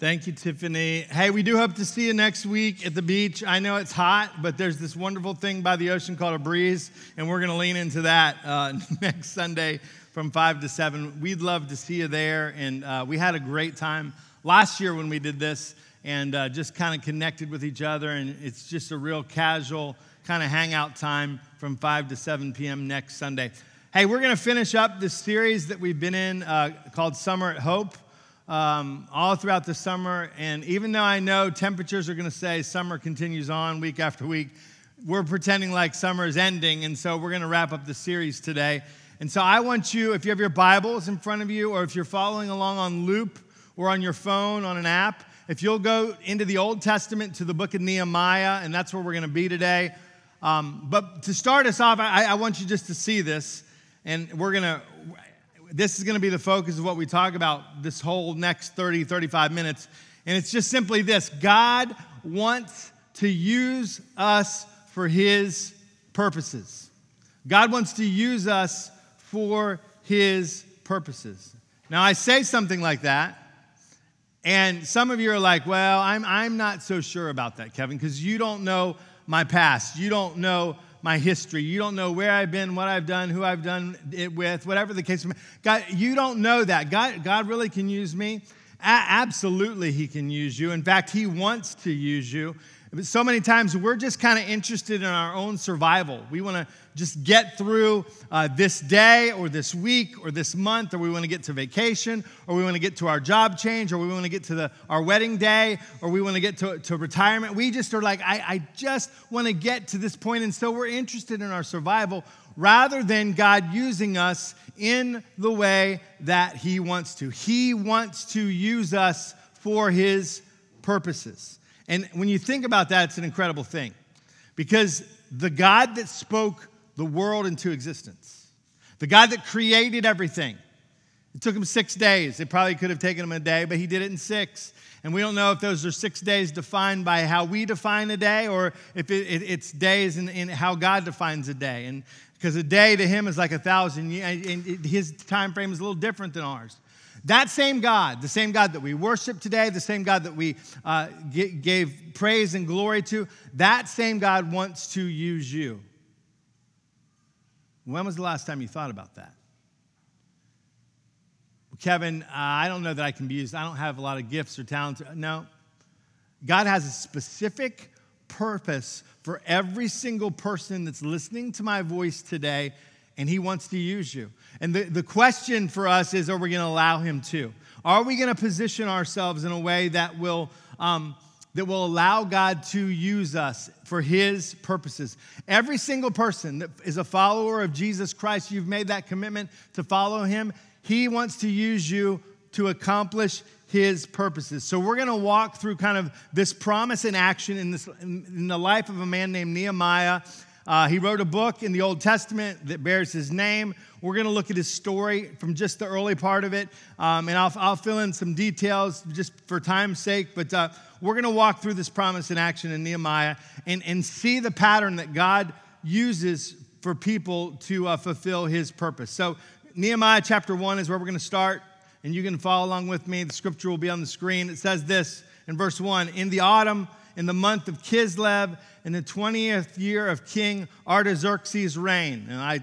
Thank you, Tiffany. Hey, we do hope to see you next week at the beach. I know it's hot, but there's this wonderful thing by the ocean called a breeze, and we're going to lean into that uh, next Sunday from 5 to 7. We'd love to see you there, and uh, we had a great time last year when we did this and uh, just kind of connected with each other, and it's just a real casual kind of hangout time from 5 to 7 p.m. next Sunday. Hey, we're going to finish up this series that we've been in uh, called Summer at Hope um, all throughout the summer. And even though I know temperatures are going to say summer continues on week after week, we're pretending like summer is ending. And so we're going to wrap up the series today. And so I want you, if you have your Bibles in front of you, or if you're following along on loop or on your phone on an app, if you'll go into the Old Testament to the book of Nehemiah, and that's where we're going to be today. Um, but to start us off, I, I want you just to see this, and we're going to this is going to be the focus of what we talk about this whole next 30, 35 minutes. And it's just simply this God wants to use us for his purposes. God wants to use us for his purposes. Now, I say something like that, and some of you are like, well, I'm, I'm not so sure about that, Kevin, because you don't know my past. You don't know my history. You don't know where I've been, what I've done, who I've done it with, whatever the case. God, you don't know that. God, God really can use me. A- absolutely, He can use you. In fact, He wants to use you. But so many times we're just kind of interested in our own survival. We want to just get through uh, this day or this week or this month, or we want to get to vacation, or we want to get to our job change, or we want to get to the, our wedding day, or we want to get to, retirement. We just are like, I, I just want to get to this point, and so we're interested in our survival rather than God using us in the way that He wants to. He wants to use us for His purposes. And when you think about that, it's an incredible thing because the God that spoke the world into existence, the God that created everything, it took him six days. It probably could have taken him a day, but he did it in six. And we don't know if those are six days defined by how we define a day or if it, it, it's days in, in, how God defines a day. And because a day to him is like a thousand, and his time frame is a little different than ours. That same God, the same God that we worship today, the same God that we uh, gave praise and glory to, that same God wants to use you. When was the last time you thought about that? Kevin, uh, I don't know that I can be used. I don't have a lot of gifts or talents. No. God has a specific purpose for every single person that's listening to my voice today and He wants to use you. And the, the question for us is are we going to allow Him to? Are we going to position ourselves in a way that will, um, that will allow God to use us for His purposes? Every single person that is a follower of Jesus Christ, you've made that commitment to follow Him, He wants to use you to accomplish his purposes. So we're going to walk through kind of this promise in action in, this, in the life of a man named Nehemiah. Uh, he wrote a book in the Old Testament that bears his name. We're going to look at his story from just the early part of it, um, and I'll, I'll, fill in some details just for time's sake. But uh, we're going to walk through this promise in action in Nehemiah and, and see the pattern that God uses for people to uh, fulfill his purpose. So, Nehemiah chapter 1 is where we're going to start, and you can follow along with me. The scripture will be on the screen. It says this in verse 1 In the autumn, in the month of Kislev, in the 20th year of King Artaxerxes' reign. And I,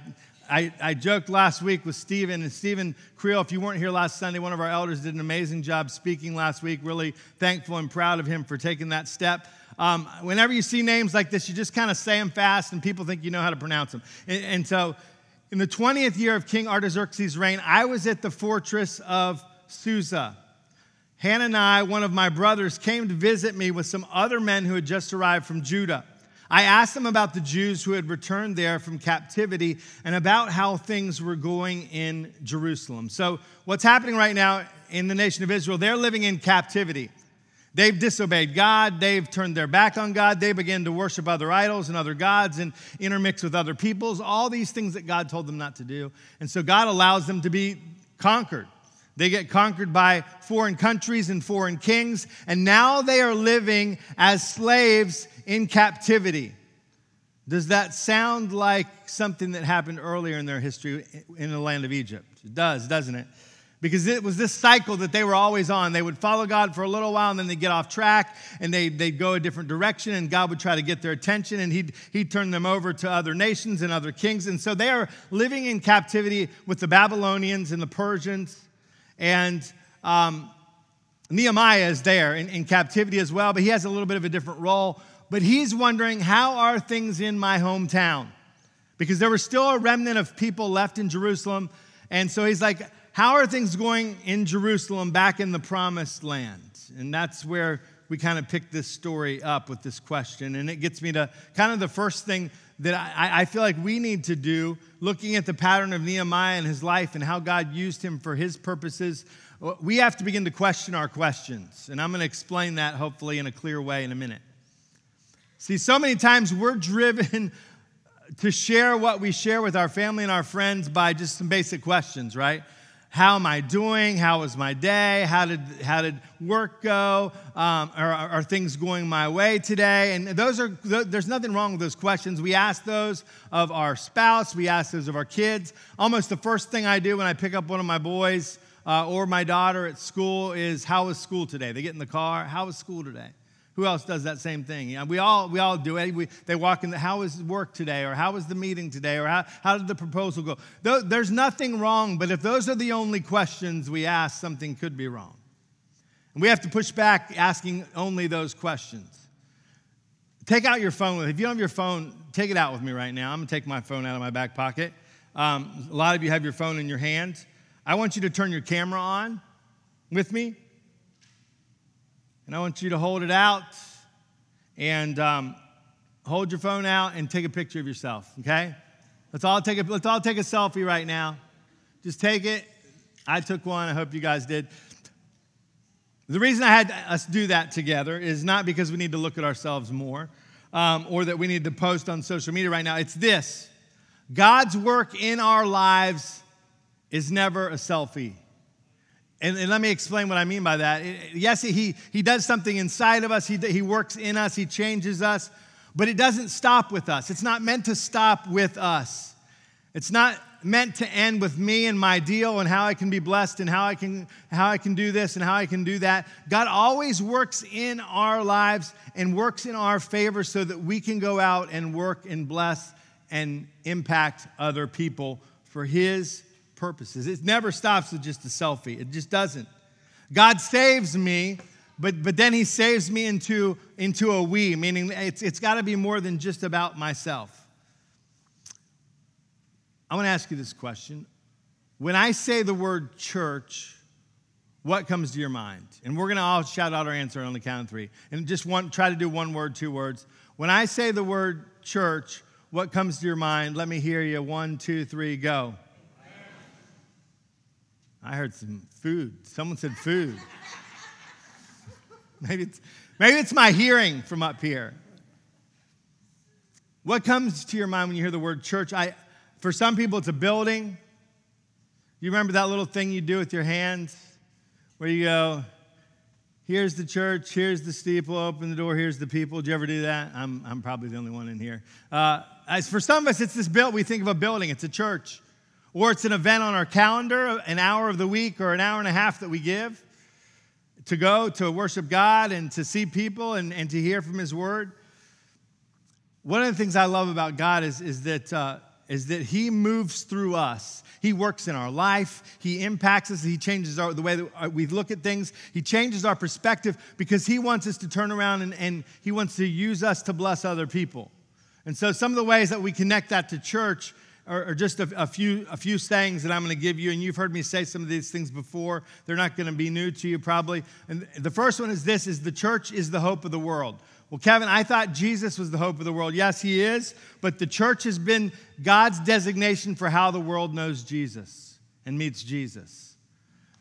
I, I joked last week with Stephen, and Stephen Creel, if you weren't here last Sunday, one of our elders did an amazing job speaking last week. Really thankful and proud of him for taking that step. Um, whenever you see names like this, you just kind of say them fast, and people think you know how to pronounce them. And, and so, in the 20th year of King Artaxerxes' reign, I was at the fortress of Susa. Hanani, one of my brothers, came to visit me with some other men who had just arrived from Judah. I asked them about the Jews who had returned there from captivity and about how things were going in Jerusalem. So, what's happening right now in the nation of Israel, they're living in captivity. They've disobeyed God. They've turned their back on God. They begin to worship other idols and other gods and intermix with other peoples, all these things that God told them not to do. And so God allows them to be conquered. They get conquered by foreign countries and foreign kings, and now they are living as slaves in captivity. Does that sound like something that happened earlier in their history in the land of Egypt? It does, doesn't it? because it was this cycle that they were always on. They would follow God for a little while and then they'd get off track and they, they'd go a different direction and God would try to get their attention and he'd, he'd turn them over to other nations and other kings. And so they are living in captivity with the Babylonians and the Persians. And um, Nehemiah is there in, in captivity as well, but he has a little bit of a different role. But he's wondering, how are things in my hometown? Because there was still a remnant of people left in Jerusalem. And so he's like, how are things going in Jerusalem back in the promised land? And that's where we kind of pick this story up with this question. And it gets me to kind of the first thing that I, I, feel like we need to do, looking at the pattern of Nehemiah and his life and how God used him for his purposes. We have to begin to question our questions. And I'm going to explain that hopefully in a clear way in a minute. See, so many times we're driven to share what we share with our family and our friends by just some basic questions, right? How am I doing? How was my day? How did, how did work go? Um, are, are, things going my way today? And those are, there's nothing wrong with those questions. We ask those of our spouse, we ask those of our kids. Almost the first thing I do when I pick up one of my boys uh, or my daughter at school is, How was school today? They get in the car, How was school today? Who else does that same thing? You know, we, all, we all do it. We, they walk in the, how was work today? Or how was the meeting today? Or how, how did the proposal go? There's nothing wrong, but if those are the only questions we ask, something could be wrong. And we have to push back asking only those questions. Take out your phone. If you don't have your phone, take it out with me right now. I'm going to take my phone out of my back pocket. Um, a lot of you have your phone in your hand. I want you to turn your camera on with me. And I want you to hold it out and um, hold your phone out and take a picture of yourself, okay? Let's all take a, let's all take a selfie right now. Just take it. I took one. I hope you guys did. The reason I had us do that together is not because we need to look at ourselves more um, or that we need to post on social media right now. It's this God's work in our lives is never a selfie. And, and, let me explain what I mean by that. Yes, he, he does something inside of us, he, he works in us, he changes us, but it doesn't stop with us. It's not meant to stop with us. It's not meant to end with me and my deal and how I can be blessed and how I can, how I can do this and how I can do that. God always works in our lives and works in our favor so that we can go out and work and bless and impact other people for His purposes. It never stops with just a selfie, it just doesn't. God saves me, but, but then He saves me into, into a we, meaning it's, it's got to be more than just about myself. I want to ask you this question. When I say the word church, what comes to your mind? And we're going to all shout out our answer on the count of three. And just one, try to do one word, two words. When I say the word church, what comes to your mind? Let me hear you. One, two, three, go. I heard some food. Someone said food. maybe, it's, maybe it's my hearing from up here. What comes to your mind when you hear the word church? I, for some people, it's a building. You remember that little thing you do with your hands where you go, here's the church, here's the steeple, open the door, here's the people. Did you ever do that? I'm, I'm probably the only one in here. Uh, as for some of us, it's this build. We think of a building, it's a church. Or it's an event on our calendar, an hour of the week or an hour and a half that we give to go to worship God and to see people and, and to hear from His Word. One of the things I love about God is, is, that, uh, is that He moves through us. He works in our life. He impacts us. He changes our, the way that uh, we look at things. He changes our perspective because He wants us to turn around and, and He wants to use us to bless other people. And so, some of the ways that we connect that to church are just a, a, few, a few sayings that I'm going to give you. And you've heard me say some of these things before. They're not going to be new to you probably. And the first one is this is the church is the hope of the world. Well, Kevin, I thought Jesus was the hope of the world. Yes, he is, but the church has been God's designation for how the world knows Jesus and meets Jesus.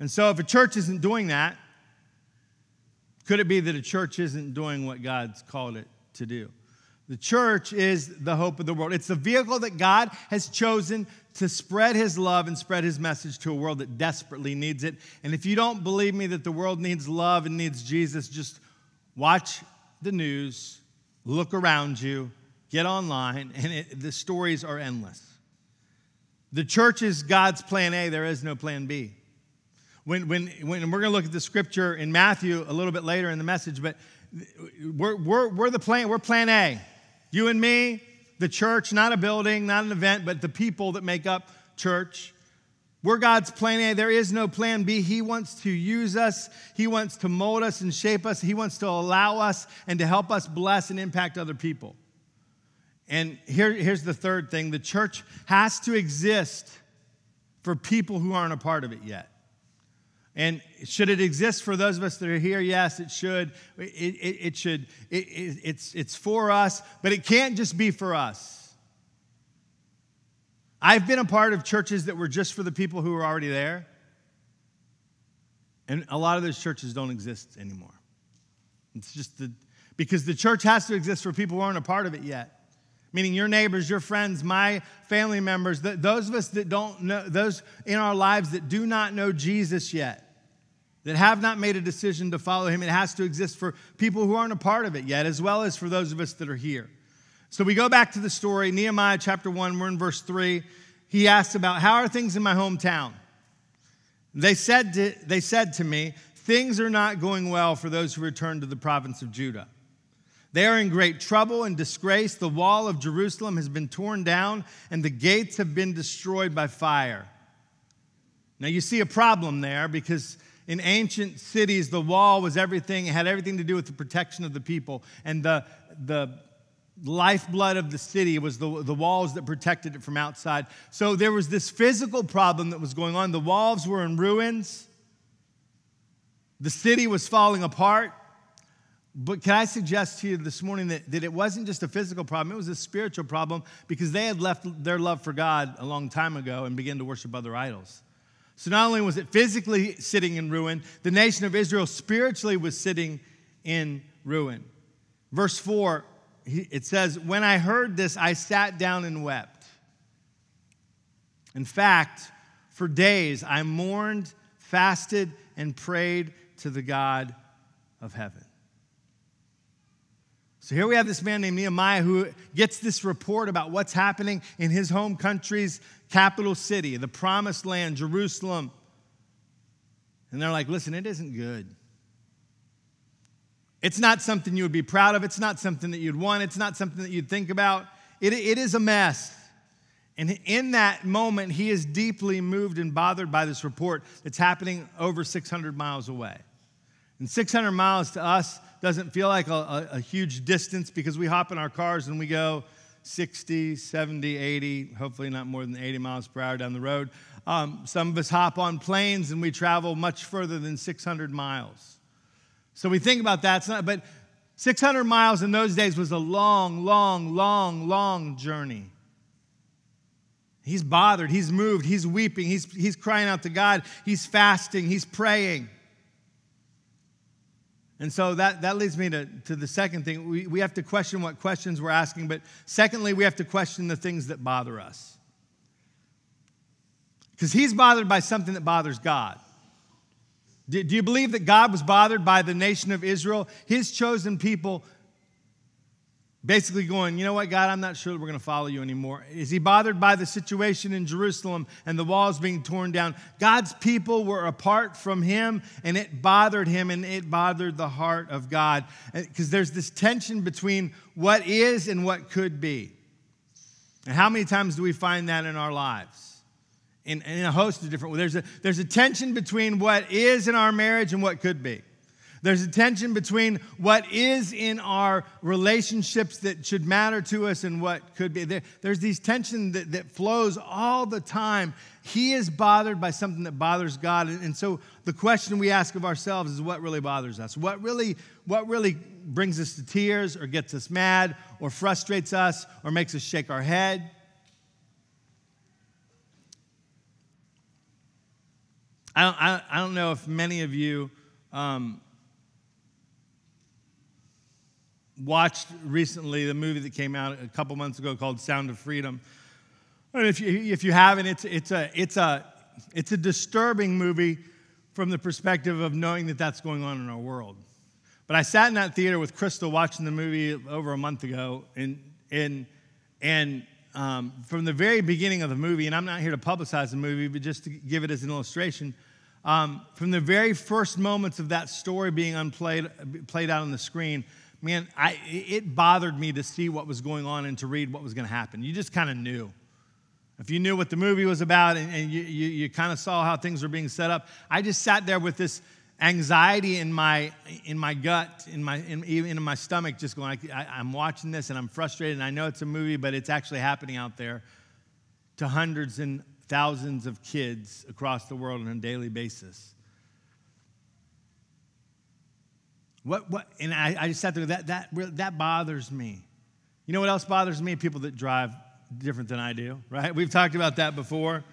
And so if a church isn't doing that, could it be that a church isn't doing what God's called it to do? The church is the hope of the world. It's the vehicle that God has chosen to spread his love and spread his message to a world that desperately needs it. And if you don't believe me that the world needs love and needs Jesus, just watch the news, look around you, get online, and it, the stories are endless. The church is God's plan A, there is no plan B. when, when, when we're going to look at the scripture in Matthew a little bit later in the message, but we're, we're, we're the plan, we're plan A. You and me, the church, not a building, not an event, but the people that make up church. We're God's plan A. There is no plan B. He wants to use us. He wants to mold us and shape us. He wants to allow us and to help us bless and impact other people. And here, here's the third thing the church has to exist for people who aren't a part of it yet. And should it exist for those of us that are here? Yes, it should. It, it, it should. It, it's, it's for us, but it can't just be for us. I've been a part of churches that were just for the people who were already there. And a lot of those churches don't exist anymore. It's just the, because the church has to exist for people who aren't a part of it yet. Meaning your neighbors, your friends, my family members, those of us that don't know, those in our lives that do not know Jesus yet, that have not made a decision to follow him. It has to exist for people who aren't a part of it yet, as well as for those of us that are here. So we go back to the story, Nehemiah chapter 1, we're in verse 3. He asks about, How are things in my hometown? They said to, they said to me, Things are not going well for those who return to the province of Judah. They are in great trouble and disgrace. The wall of Jerusalem has been torn down, and the gates have been destroyed by fire. Now, you see a problem there because in ancient cities, the wall was everything, it had everything to do with the protection of the people. And the, the lifeblood of the city was the, the walls that protected it from outside. So there was this physical problem that was going on. The walls were in ruins, the city was falling apart. But can I suggest to you this morning that, that it wasn't just a physical problem, it was a spiritual problem because they had left their love for God a long time ago and began to worship other idols. So not only was it physically sitting in ruin, the nation of Israel spiritually was sitting in ruin. Verse 4 it says, When I heard this, I sat down and wept. In fact, for days I mourned, fasted, and prayed to the God of heaven. So here we have this man named Nehemiah who gets this report about what's happening in his home country's capital city, the promised land, Jerusalem. And they're like, listen, it isn't good. It's not something you would be proud of. It's not something that you'd want. It's not something that you'd think about. It, it is a mess. And in that moment, he is deeply moved and bothered by this report that's happening over 600 miles away. And 600 miles to us doesn't feel like a, a, a, huge distance because we hop in our cars and we go 60, 70, 80, hopefully not more than 80 miles per hour down the road. Um, some of us hop on planes and we travel much further than 600 miles. So we think about that, not, but 600 miles in those days was a long, long, long, long journey. He's bothered, he's moved, he's weeping, he's, he's crying out to God, he's fasting, he's praying. And so that, that leads me to, to the second thing. We, we have to question what questions we're asking, but secondly, we have to question the things that bother us. Because he's bothered by something that bothers God. Do, do you believe that God was bothered by the nation of Israel, his chosen people, basically going, you know what, God, I'm not sure that we're going to follow you anymore? Is he bothered by the situation in Jerusalem and the walls being torn down? God's people were apart from him, and it bothered him, and it bothered the heart of God. Because there's this tension between what is and what could be. And how many times do we find that in our lives? in, in a host of different ways. There's a, there's a tension between what is in our marriage and what could be. There's a tension between what is in our relationships that should matter to us and what could be. There, there's these tension that, that flows all the time. He is bothered by something that bothers God. And, and so the question we ask of ourselves is what really bothers us? What really, what really brings us to tears or gets us mad or frustrates us or makes us shake our head? I don't, I, I don't know if many of you um, watched recently the movie that came out a couple months ago called Sound of Freedom. And if you, if you haven't, it's, it's, a, it's, a, it's a disturbing movie from the perspective of knowing that that's going on in our world. But I sat in that theater with Crystal watching the movie over a month ago, and, and, and um, from the very beginning of the movie, and I'm not here to publicize the movie, but just to give it as an illustration, Um, from the very first moments of that story being unplayed, played out on the screen, man, I, it bothered me to see what was going on and to read what was going to happen. You just kind of knew. If you knew what the movie was about and, and you, you, you kind of saw how things were being set up, I just sat there with this anxiety in my, in my gut, in my, in, even in my stomach, just going, I, I'm watching this and I'm frustrated and I know it's a movie, but it's actually happening out there to hundreds and thousands of kids across the world on a daily basis. What, what, and I, I just sat there, that, that, that bothers me. You know what else bothers me? People that drive different than I do, right? We've talked about that before.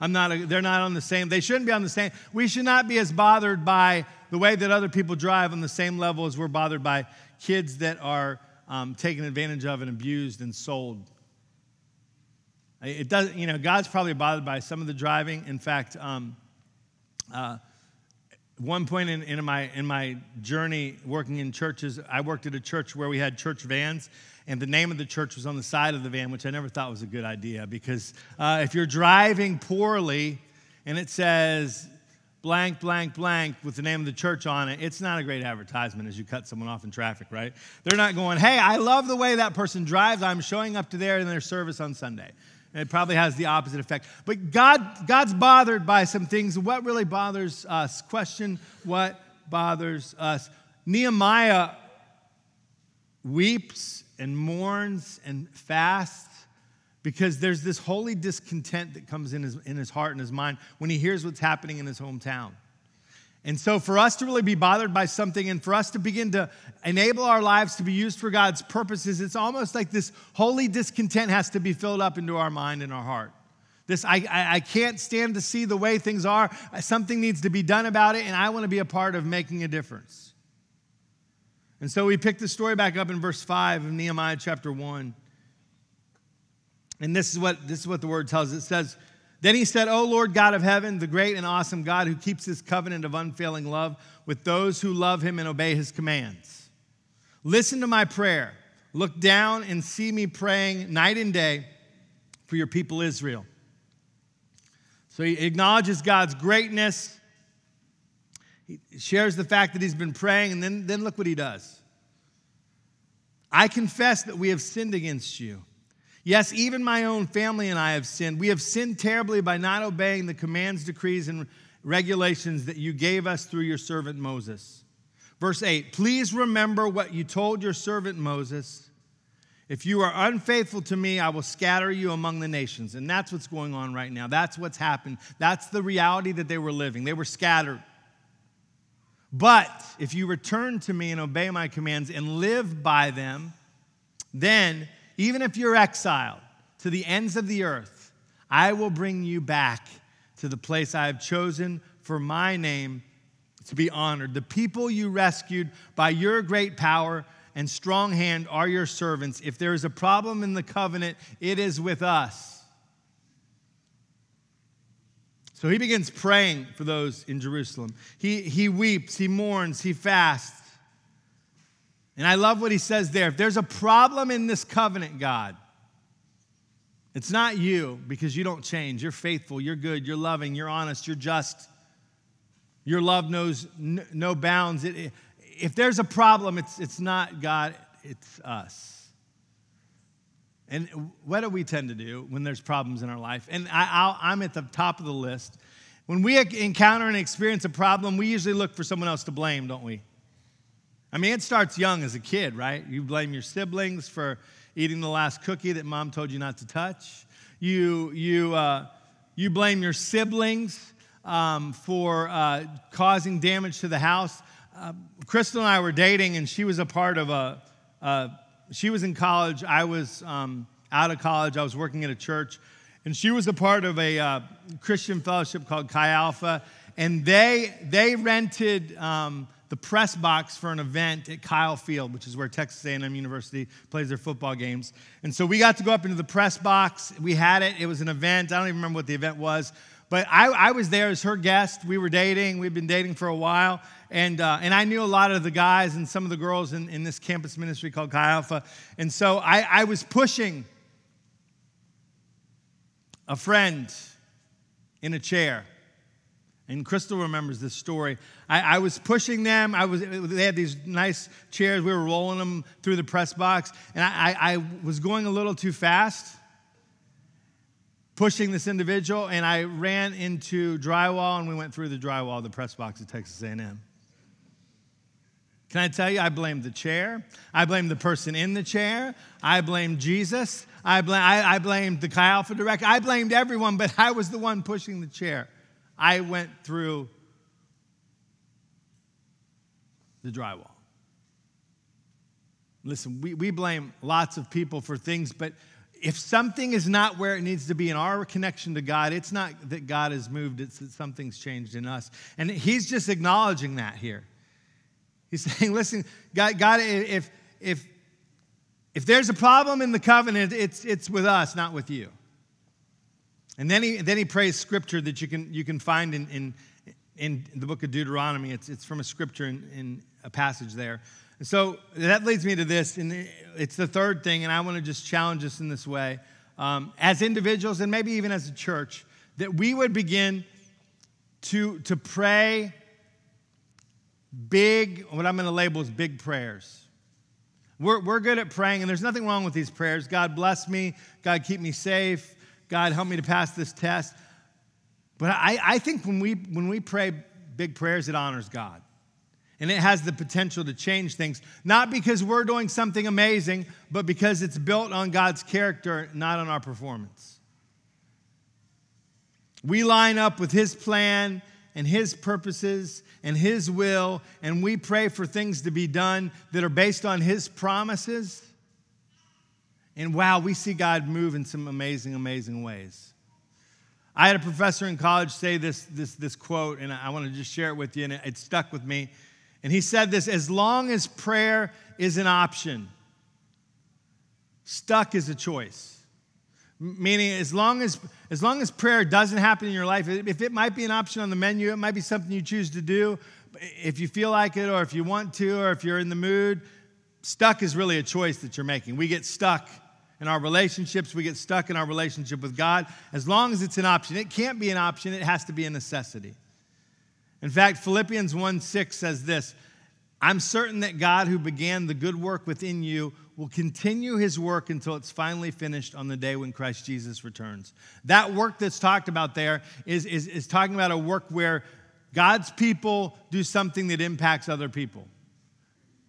I'm not, a, they're not on the same, they shouldn't be on the same. We should not be as bothered by the way that other people drive on the same level as we're bothered by kids that are um, taken advantage of and abused and sold. It doesn't, you know, God's probably bothered by some of the driving. In fact, um, uh, one point in, in, my, in my journey working in churches, I worked at a church where we had church vans, and the name of the church was on the side of the van, which I never thought was a good idea because uh, if you're driving poorly and it says blank, blank, blank with the name of the church on it, it's not a great advertisement as you cut someone off in traffic, right? They're not going, hey, I love the way that person drives. I'm showing up to there in their service on Sunday. It probably has the opposite effect. But God, God's bothered by some things. What really bothers us? Question what bothers us? Nehemiah weeps and mourns and fasts because there's this holy discontent that comes in his, in his heart and his mind when he hears what's happening in his hometown. And so, for us to really be bothered by something and for us to begin to enable our lives to be used for God's purposes, it's almost like this holy discontent has to be filled up into our mind and our heart. This, I, I, can't stand to see the way things are. Something needs to be done about it, and I want to be a part of making a difference. And so we pick the story back up in verse 5 of Nehemiah chapter 1. And this is what, this is what the word tells. It says, then he said, O Lord God of heaven, the great and awesome God who keeps his covenant of unfailing love with those who love him and obey his commands. Listen to my prayer. Look down and see me praying night and day for your people Israel. So he acknowledges God's greatness. He shares the fact that he's been praying, and then, then look what he does. I confess that we have sinned against you. Yes, even my own family and I have sinned. We have sinned terribly by not obeying the commands, decrees, and regulations that you gave us through your servant Moses. Verse 8 Please remember what you told your servant Moses. If you are unfaithful to me, I will scatter you among the nations. And that's what's going on right now. That's what's happened. That's the reality that they were living. They were scattered. But if you return to me and obey my commands and live by them, then even if you're exiled to the ends of the earth, I will bring you back to the place I have chosen for my name to be honored. The people you rescued by your great power and strong hand are your servants. If there is a problem in the covenant, it is with us. So he begins praying for those in Jerusalem. He, he weeps, he mourns, he fasts. And I love what he says there. If there's a problem in this covenant, God, it's not you because you don't change. You're faithful, you're good, you're loving, you're honest, you're just. Your love knows no bounds. It, if there's a problem, it's, it's not God, it's us. And what do we tend to do when there's problems in our life? And I, I'm at the top of the list. When we encounter and experience a problem, we usually look for someone else to blame, don't we? I mean, it starts young as a kid, right? You blame your siblings for eating the last cookie that mom told you not to touch. You, you, uh, you blame your siblings um, for uh, causing damage to the house. Uh, Crystal and I were dating, and she was a part of a, she was in college. I was um, out of college. I was working at a church. And she was a part of a uh, Christian fellowship called Chi Alpha. And they, they rented um, the press box for an event at Kyle Field, which is where Texas A&M University plays their football games. And so we got to go up into the press box. We had it. It was an event. I don't even remember what the event was. But I, I was there as her guest. We were dating. We'd been dating for a while. And, uh, and I knew a lot of the guys and some of the girls in, in this campus ministry called Chi Alpha. And so I, I was pushing a friend in a chair. And Crystal remembers this story. I, I, was pushing them. I was, they had these nice chairs. We were rolling them through the press box. And I, I, I was going a little too fast, pushing this individual. And I ran into drywall, and we went through the drywall of the press box at Texas A&M. Can I tell you, I blamed the chair. I blamed the person in the chair. I blamed Jesus. I, bl- I, I blamed the Chi Alpha director. I blamed everyone, but I was the one pushing the chair. I went through the drywall. Listen, we, we blame lots of people for things, but if something is not where it needs to be in our connection to God, it's not that God has moved, it's that something's changed in us. And He's just acknowledging that here. He's saying, listen, God, God if, if, if there's a problem in the covenant, it's, it's with us, not with you. And then he, then he prays scripture that you can, you can find in, in, in the book of Deuteronomy. It's, it's from a scripture in, in a passage there. And so that leads me to this, and it's the third thing, and I want to just challenge us in this way. Um, as individuals, and maybe even as a church, that we would begin to, to pray big, what I'm going to label as big prayers. We're, we're good at praying, and there's nothing wrong with these prayers. God bless me. God keep me safe. God, help me to pass this test. But I, I think when we, when we pray big prayers, it honors God. And it has the potential to change things, not because we're doing something amazing, but because it's built on God's character, not on our performance. We line up with His plan and His purposes and His will, and we pray for things to be done that are based on His promises and wow, we see God move in some amazing, amazing ways. I had a professor in college say this, this, this quote, and I want to just share it with you, and it, it stuck with me. And he said this as long as prayer is an option, stuck is a choice. Meaning, as long as, as long as prayer doesn't happen in your life, if it might be an option on the menu, it might be something you choose to do, if you feel like it, or if you want to, or if you're in the mood, stuck is really a choice that you're making. We get stuck in our relationships, we get stuck in our relationship with God. As long as it's an option, it can't be an option, it has to be a necessity. In fact, Philippians 1 6 says this I'm certain that God, who began the good work within you, will continue his work until it's finally finished on the day when Christ Jesus returns. That work that's talked about there is, is, is talking about a work where God's people do something that impacts other people.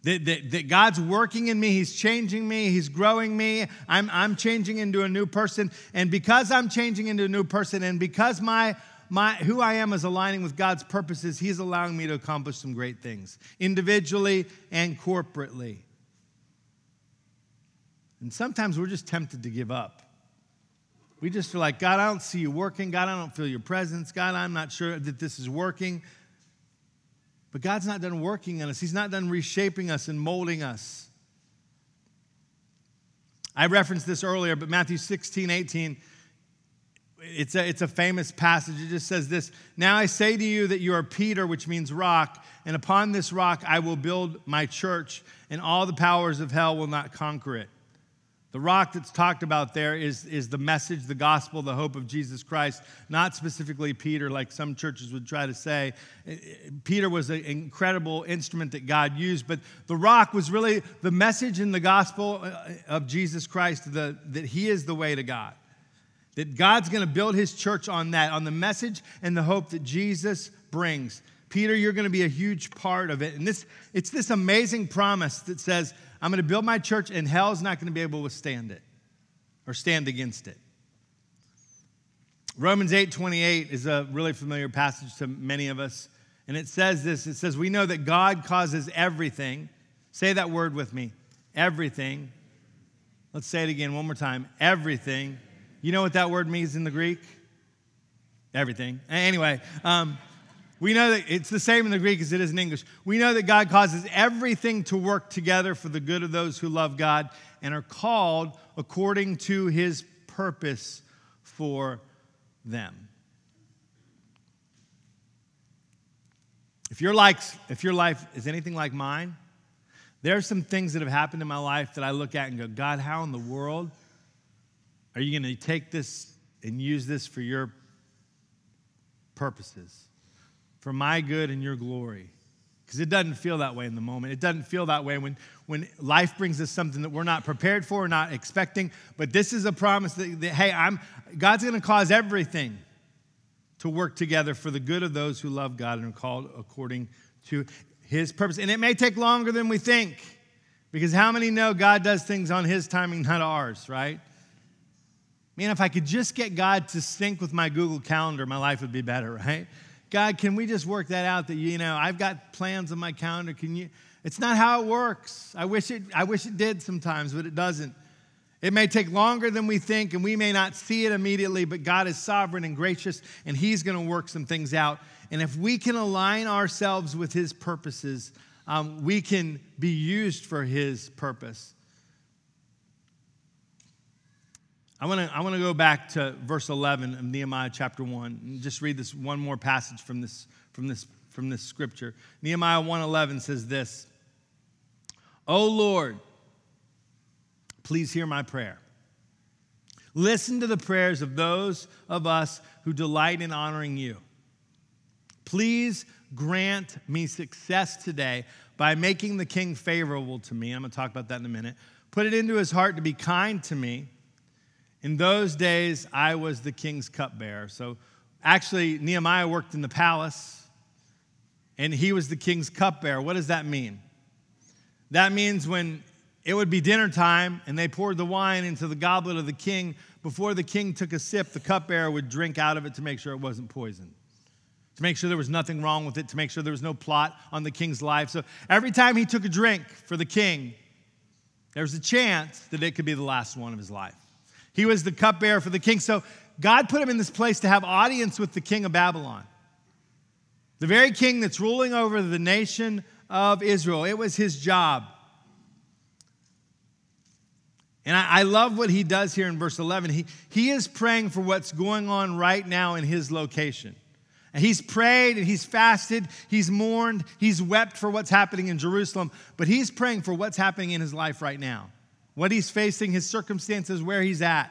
That, that, that, God's working in me, He's changing me, He's growing me. I'm, I'm changing into a new person. And because I'm changing into a new person, and because my, my, who I am is aligning with God's purposes, He's allowing me to accomplish some great things, individually and corporately. And sometimes we're just tempted to give up. We just feel like, God, I don't see you working. God, I don't feel your presence. God, I'm not sure that this is working. But God's not done working on us, He's not done reshaping us and molding us. I referenced this earlier, but Matthew 16, 18, it's a, it's a famous passage. It just says this Now I say to you that you are Peter, which means rock, and upon this rock I will build my church, and all the powers of hell will not conquer it. The rock that's talked about there is, is the message, the gospel, the hope of Jesus Christ, not specifically Peter, like some churches would try to say. Eh, eh, Peter was an incredible instrument that God used, but the rock was really the message in the gospel uh, of Jesus Christ the, that he is the way to God. That God's going to build his church on that, on the message and the hope that Jesus brings. Peter, you're going to be a huge part of it. And this, it's this amazing promise that says, I'm going to build my church, and hell's not going to be able to withstand it or stand against it. Romans 8 28 is a really familiar passage to many of us. And it says this it says, We know that God causes everything. Say that word with me everything. Let's say it again one more time everything. You know what that word means in the Greek? Everything. Anyway, um, we know that it's the same in the Greek as it is in English. We know that God causes everything to work together for the good of those who love God and are called according to his purpose for them. If your, like, if your life is anything like mine, there are some things that have happened in my life that I look at and go, God, how in the world are you going to take this and use this for your purposes? For my good and your glory. Because it doesn't feel that way in the moment. It doesn't feel that way when, when life brings us something that we're not prepared for, or not expecting. But this is a promise that, that hey, I'm, God's going to cause everything to work together for the good of those who love God and are called according to his purpose. And it may take longer than we think. Because how many know God does things on his timing, not ours, right? Man, if I could just get God to sync with my Google Calendar, my life would be better, right? God, can we just work that out that, you know, I've got plans on my calendar. Can you? It's not how it works. I wish it, I wish it did sometimes, but it doesn't. It may take longer than we think, and we may not see it immediately, but God is sovereign and gracious, and He's going to work some things out. And if we can align ourselves with His purposes, um, we can be used for His purpose. I want to I wanna go back to verse 11 of Nehemiah chapter 1 and just read this one more passage from this, from this, from this scripture. Nehemiah 1:11 says this, O Lord, please hear my prayer. Listen to the prayers of those of us who delight in honoring you. Please grant me success today by making the king favorable to me. I'm going to talk about that in a minute. Put it into his heart to be kind to me in those days, I was the king's cupbearer. So actually, Nehemiah worked in the palace and he was the king's cupbearer. What does that mean? That means when it would be dinner time and they poured the wine into the goblet of the king, before the king took a sip, the cupbearer would drink out of it to make sure it wasn't poisoned, to make sure there was nothing wrong with it, to make sure there was no plot on the king's life. So every time he took a drink for the king, there was a chance that it could be the last one of his life. He was the cupbearer for the king. So God put him in this place to have audience with the king of Babylon, the very king that's ruling over the nation of Israel. It was his job. And I, I, love what he does here in verse 11. He, he is praying for what's going on right now in his location. And he's prayed and he's fasted, he's mourned, he's wept for what's happening in Jerusalem, but he's praying for what's happening in his life right now what he's facing, his circumstances, where he's at.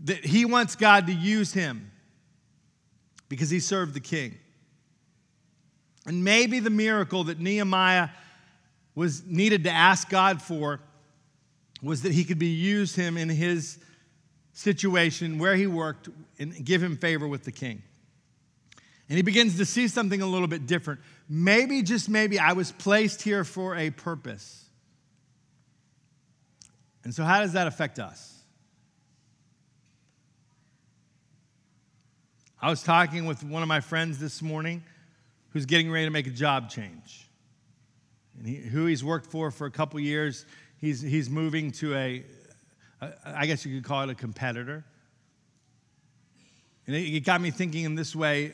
That he wants God to use him because he served the king. And maybe the miracle that Nehemiah was needed to ask God for was that he could be use him in his situation where he worked and give him favor with the king. And he begins to see something a little bit different. Maybe, just maybe, I was placed here for a purpose. And so, how does that affect us? I was talking with one of my friends this morning who's getting ready to make a job change. And he, who he's worked for for a couple years, he's, he's moving to a, a, I guess you could call it a competitor. And it, it got me thinking in this way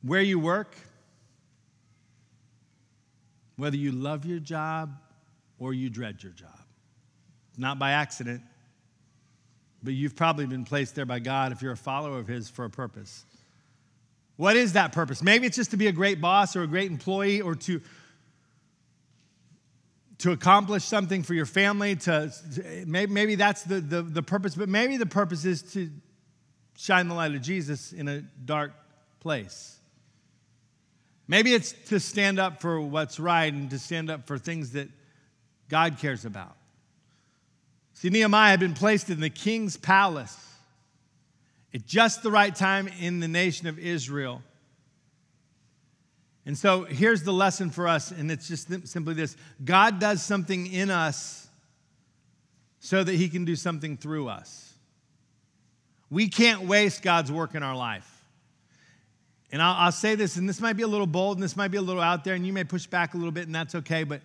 where you work, whether you love your job or you dread your job. Not by accident, but you've probably been placed there by God if you're a follower of His for a purpose. What is that purpose? Maybe it's just to be a great boss or a great employee or to, to accomplish something for your family. To, maybe, maybe that's the, the, the purpose, but maybe the purpose is to shine the light of Jesus in a dark place. Maybe it's to stand up for what's right and to stand up for things that God cares about. See, Nehemiah had been placed in the king's palace at just the right time in the nation of Israel. And so here's the lesson for us, and it's just simply this God does something in us so that he can do something through us. We can't waste God's work in our life. And I'll, I'll, say this, and this might be a little bold, and this might be a little out there, and you may push back a little bit, and that's okay, but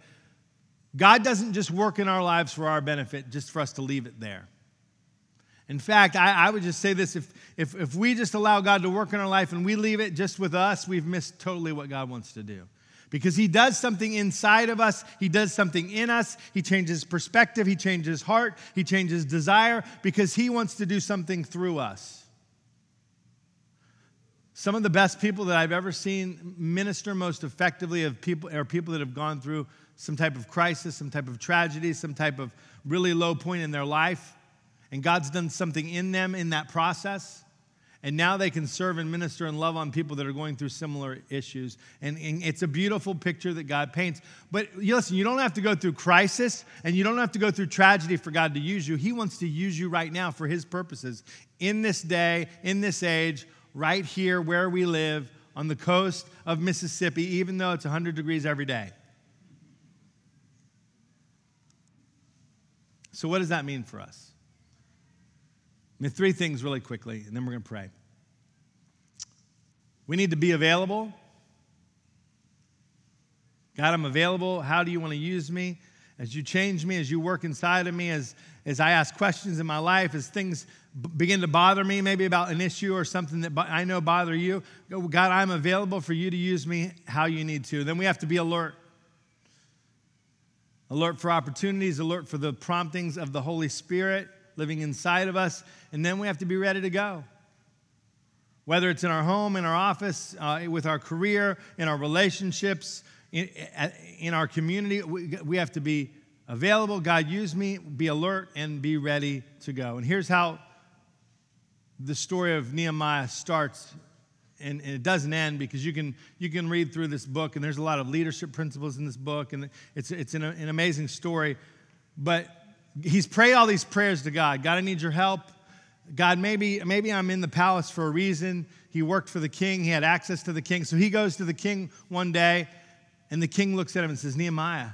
God doesn't just work in our lives for our benefit, just for us to leave it there. In fact, I, I, would just say this if, if, if we just allow God to work in our life and we leave it just with us, we've missed totally what God wants to do. Because He does something inside of us, He does something in us, He changes perspective, He changes heart, He changes desire, because He wants to do something through us. Some of the best people that I've ever seen minister most effectively of people, are people that have gone through some type of crisis, some type of tragedy, some type of really low point in their life, and God's done something in them in that process. And now they can serve and minister and love on people that are going through similar issues. And, and it's a beautiful picture that God paints. But listen, you don't have to go through crisis and you don't have to go through tragedy for God to use you. He wants to use you right now for His purposes in this day, in this age, right here where we live on the coast of Mississippi, even though it's 100 degrees every day. So, what does that mean for us? I mean, three things really quickly, and then we're going to pray. We need to be available. God, I'm available. How do you want to use me? As you change me, as you work inside of me, as, as I ask questions in my life, as things b- begin to bother me, maybe about an issue or something that I know bother you, God, I'm available for you to use me how you need to. Then we have to be alert. Alert for opportunities, alert for the promptings of the Holy Spirit living inside of us, and then we have to be ready to go. Whether it's in our home, in our office, uh, with our career, in our relationships, in, in our community, we, we have to be available. God, use me, be alert, and be ready to go. And here's how the story of Nehemiah starts and, it doesn't end because you can you can read through this book and there's a lot of leadership principles in this book and it's it's an, an amazing story but he's prayed all these prayers to God. God, I need your help. God, maybe, maybe I'm in the palace for a reason. He worked for the king, he had access to the king. So he goes to the king one day, and the king looks at him and says, Nehemiah,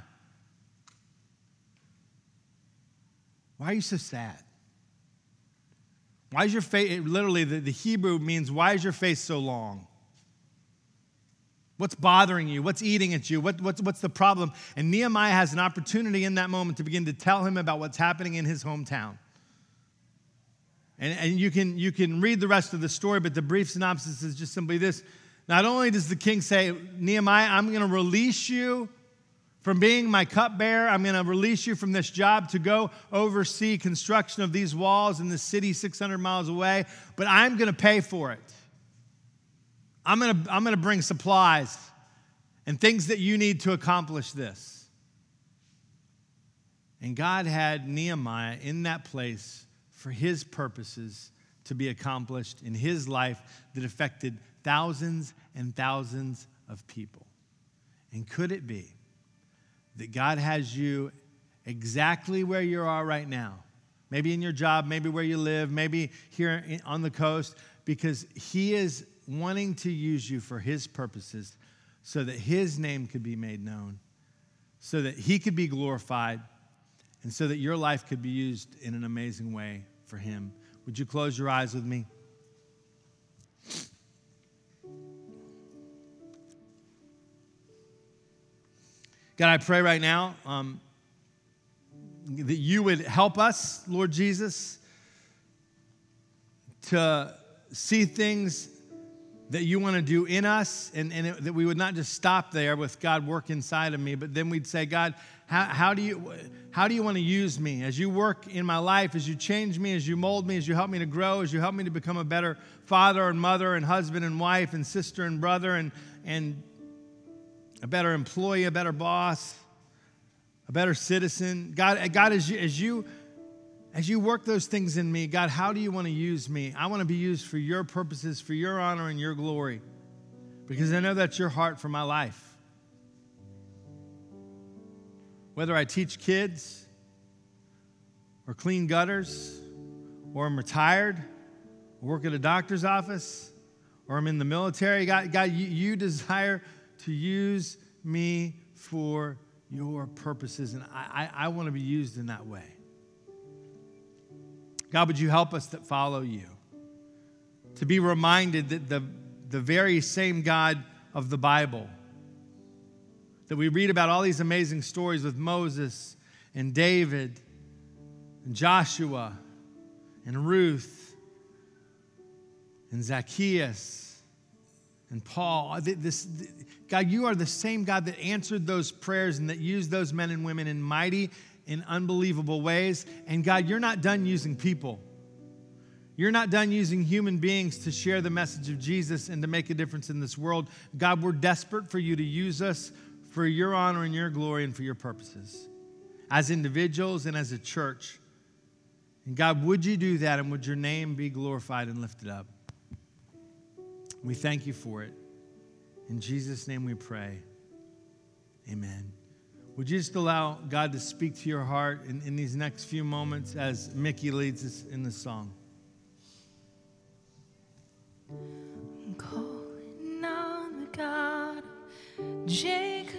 why are you so sad? Why is your face, literally, the, the Hebrew means, why is your face so long? What's bothering you? What's eating at you? What, what's, what's the problem? And Nehemiah has an opportunity in that moment to begin to tell him about what's happening in his hometown. And, and you, can, you can read the rest of the story, but the brief synopsis is just simply this. Not only does the king say, Nehemiah, I'm going to release you from being my cupbearer, I'm going to release you from this job to go oversee construction of these walls in the city 600 miles away, but I'm going to pay for it. I'm gonna, I'm gonna bring supplies and things that you need to accomplish this. And God had Nehemiah in that place for his purposes to be accomplished in his life that affected thousands and thousands of people. And could it be that God has you exactly where you are right now? Maybe in your job, maybe where you live, maybe here on the coast, because He is wanting to use you for His purposes so that His name could be made known, so that He could be glorified, and so that your life could be used in an amazing way for Him. Would you close your eyes with me? God, I pray right now um, that you would help us, Lord Jesus, to see things that you want to do in us, and, and it, that we would not just stop there with God work inside of me, but then we'd say, God, how, how, do you, how do you want to use me? As you work in my life, as you change me, as you mold me, as you help me to grow, as you help me to become a better father and mother and husband and wife and sister and brother and, and a better employee, a better boss, a better citizen? God, God as you, as you as you work those things in me, God, how do you want to use me? I want to be used for your purposes, for your honor and your glory, because I know that's your heart for my life. Whether I teach kids, or clean gutters, or I'm retired, or work at a doctor's office, or I'm in the military, God, God you, you desire to use me for your purposes, and I, I, I want to be used in that way. God, would you help us that follow you? To be reminded that the, the very same God of the Bible, that we read about all these amazing stories with Moses and David and Joshua and Ruth and Zacchaeus and Paul. Uh, this, God, you are the same God that answered those prayers and that used those men and women in mighty in unbelievable ways. And God, you're not done using people. You're not done using human beings to share the message of Jesus and to make a difference in this world. God, we're desperate for you to use us for your honor and your glory and for your purposes as individuals and as a church. And God, would you do that and would your name be glorified and lifted up? We thank you for it. In Jesus' name we pray. Amen. Would you just allow God to speak to your heart in, in these next few moments as Mickey leads us in the song? I'm calling on the God of Jacob,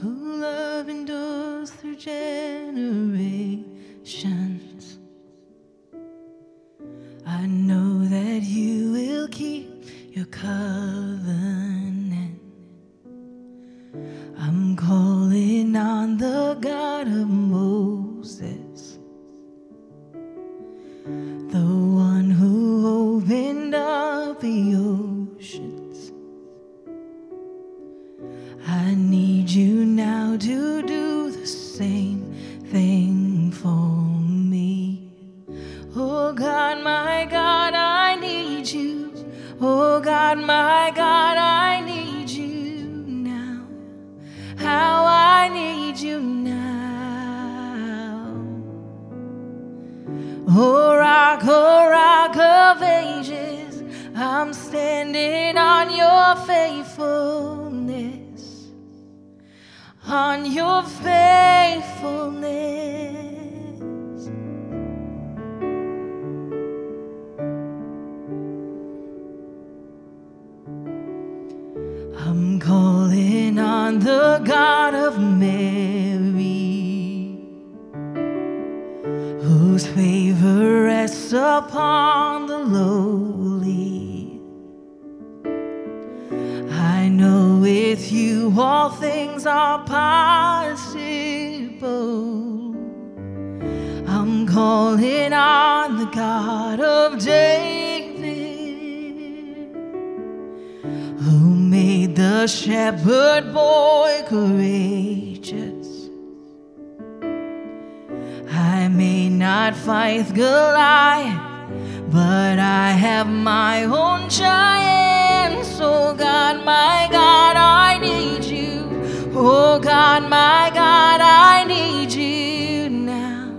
who love endures through generations. I know that you will keep your covenant. I'm calling on the God of Moses, who made the shepherd boy courageous. I may not fight Goliath, but I have my own giant. So, God, my God, I need you. Oh, God, my God, I need you now.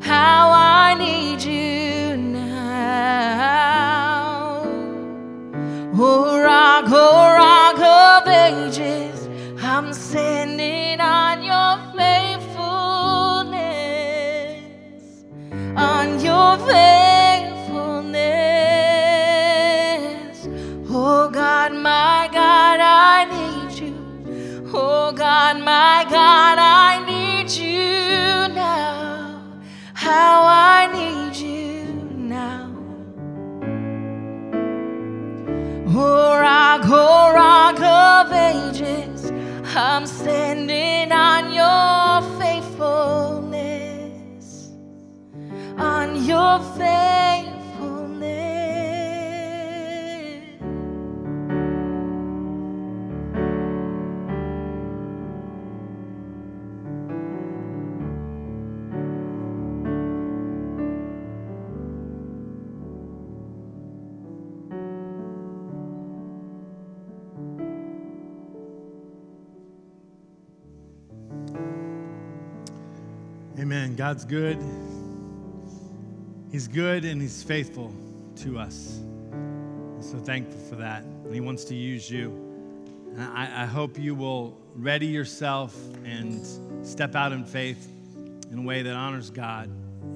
How I need you now. Ages, I'm standing on your faithfulness, on your faithfulness. God's good. He's good and He's faithful to us. I'm so thankful for that. And He wants to use you. And I, I hope you will ready yourself and step out in faith in a way that honors God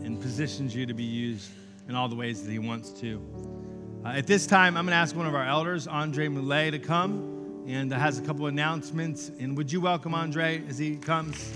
and positions you to be used in all the ways that He wants to. Uh, at this time, I'm going to ask one of our elders, Andre Moulet, to come and has a couple announcements. And would you welcome Andre as he comes?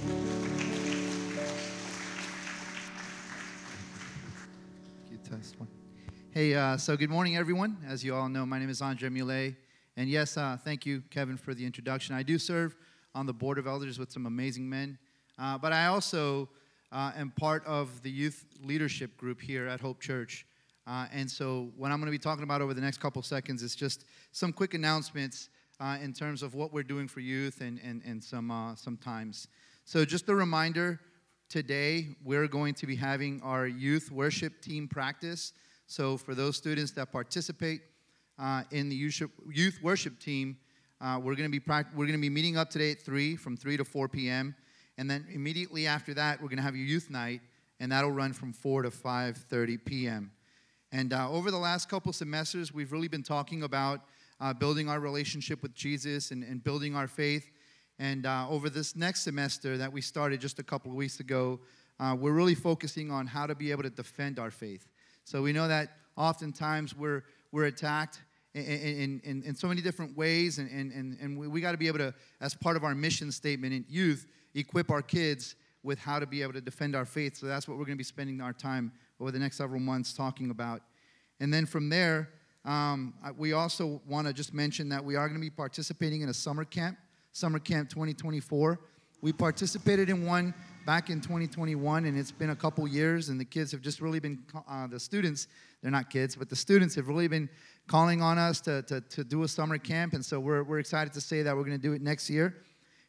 Hey, uh, so good morning, everyone. As you all know, my name is Andre Mule. And yes, uh, thank you, Kevin, for the introduction. I do serve on the board of elders with some amazing men, uh, but I also uh, am part of the youth leadership group here at Hope Church. Uh, and so, what I'm going to be talking about over the next couple seconds is just some quick announcements uh, in terms of what we're doing for youth and, and, and some, some times. So, just a reminder today we're going to be having our youth worship team practice. So, for those students that participate uh, in the youth worship team, uh, we're going to be we're going to be meeting up today at three, from three to four p.m. And then immediately after that, we're going to have your youth night, and that'll run from four to five thirty p.m. And uh, over the last couple semesters, we've really been talking about uh, building our relationship with Jesus and, and building our faith. And uh, over this next semester that we started just a couple of weeks ago, uh, we're really focusing on how to be able to defend our faith. So we know that oftentimes we're, we're attacked in, in, in, so many different ways, and, and, and we, we got to be able to, as part of our mission statement in youth, equip our kids with how to be able to defend our faith. So that's what we're going to be spending our time over the next several months talking about. And then from there, um, we also want to just mention that we are going to be participating in a summer camp, Summer Camp 2024. We participated in one back in 2021, and it's been a couple years, and the kids have just really been, uh, the students, they're not kids, but the students have really been calling on us to, to, to do a summer camp, and so we're, we're excited to say that we're going to do it next year.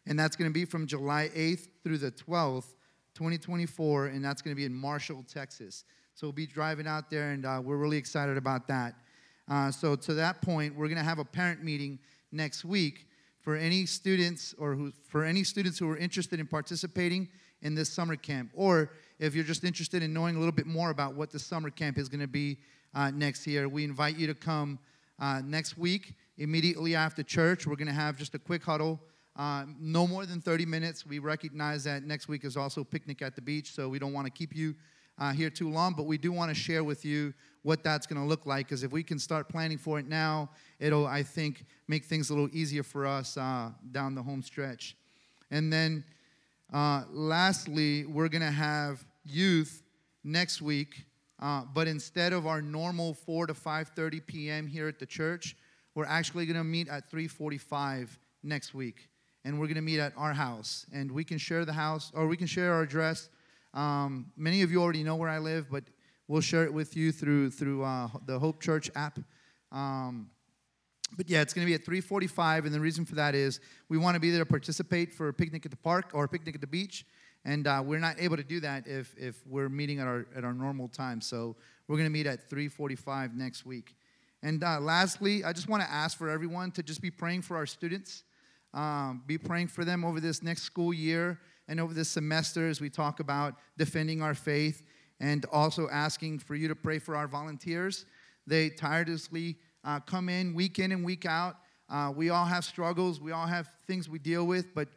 And that's going to be from July 8th through the 12th, 2024, and that's going to be in Marshall, Texas. So we'll be driving out there, and uh, we're really excited about that. Uh, so to that point, we're going to have a parent meeting next week for any students or who, for any students who are interested in participating in this summer camp, or if you're just interested in knowing a little bit more about what the summer camp is going to be uh, next year, we invite you to come uh, next week immediately after church. We're going to have just a quick huddle. Uh, no more than 30 minutes. We recognize that next week is also picnic at the beach, so we don't want to keep you uh, here too long, but we do want to share with you what that's going to look like because if we can start planning for it now, it'll, I think, make things a little easier for us uh, down the home stretch. And then uh, lastly, we're going to have youth next week, uh, but instead of our normal 4 to 5.30 p.m. here at the church, we're actually going to meet at 3.45 next week. And we're going to meet at our house. And we can share the house, or we can share our address um, many of you already know where I live, but we'll share it with you through through uh, the Hope Church app. Um, but yeah, it's going to be at 3:45, and the reason for that is we want to be there to participate for a picnic at the park or a picnic at the beach, and uh, we're not able to do that if if we're meeting at our at our normal time. So we're going to meet at 3:45 next week. And uh, lastly, I just want to ask for everyone to just be praying for our students, um, be praying for them over this next school year and over this semester as we talk about defending our faith and also asking for you to pray for our volunteers. They tirelessly uh, come in week in and week out. Uh, we all have struggles, we all have things we deal with, but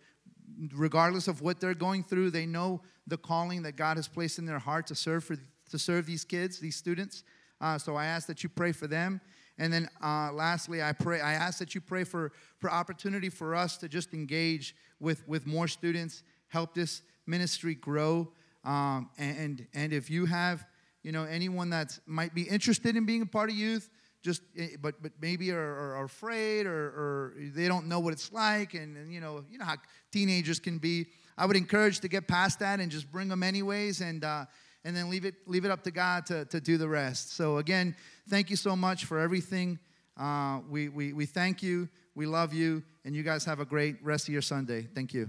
regardless of what they're going through, they know the calling that God has placed in their heart to serve for to serve these kids, these students. Uh, so I ask that you pray for them. And then uh, lastly, I pray, I ask that you pray for, for opportunity for us to just engage with, with more students help this ministry grow. Um, and and if you have you know anyone that might be interested in being a part of youth, just eh, but but maybe are, are, afraid or, or, they don't know what it's like, and, and, you know you know how teenagers can be. I would encourage to get past that and just bring them anyways, and. Uh, and then leave it, leave it up to God to, to do the rest. So, again, thank you so much for everything. Uh, we, we, we thank you, we love you, and you guys have a great rest of your Sunday. Thank you.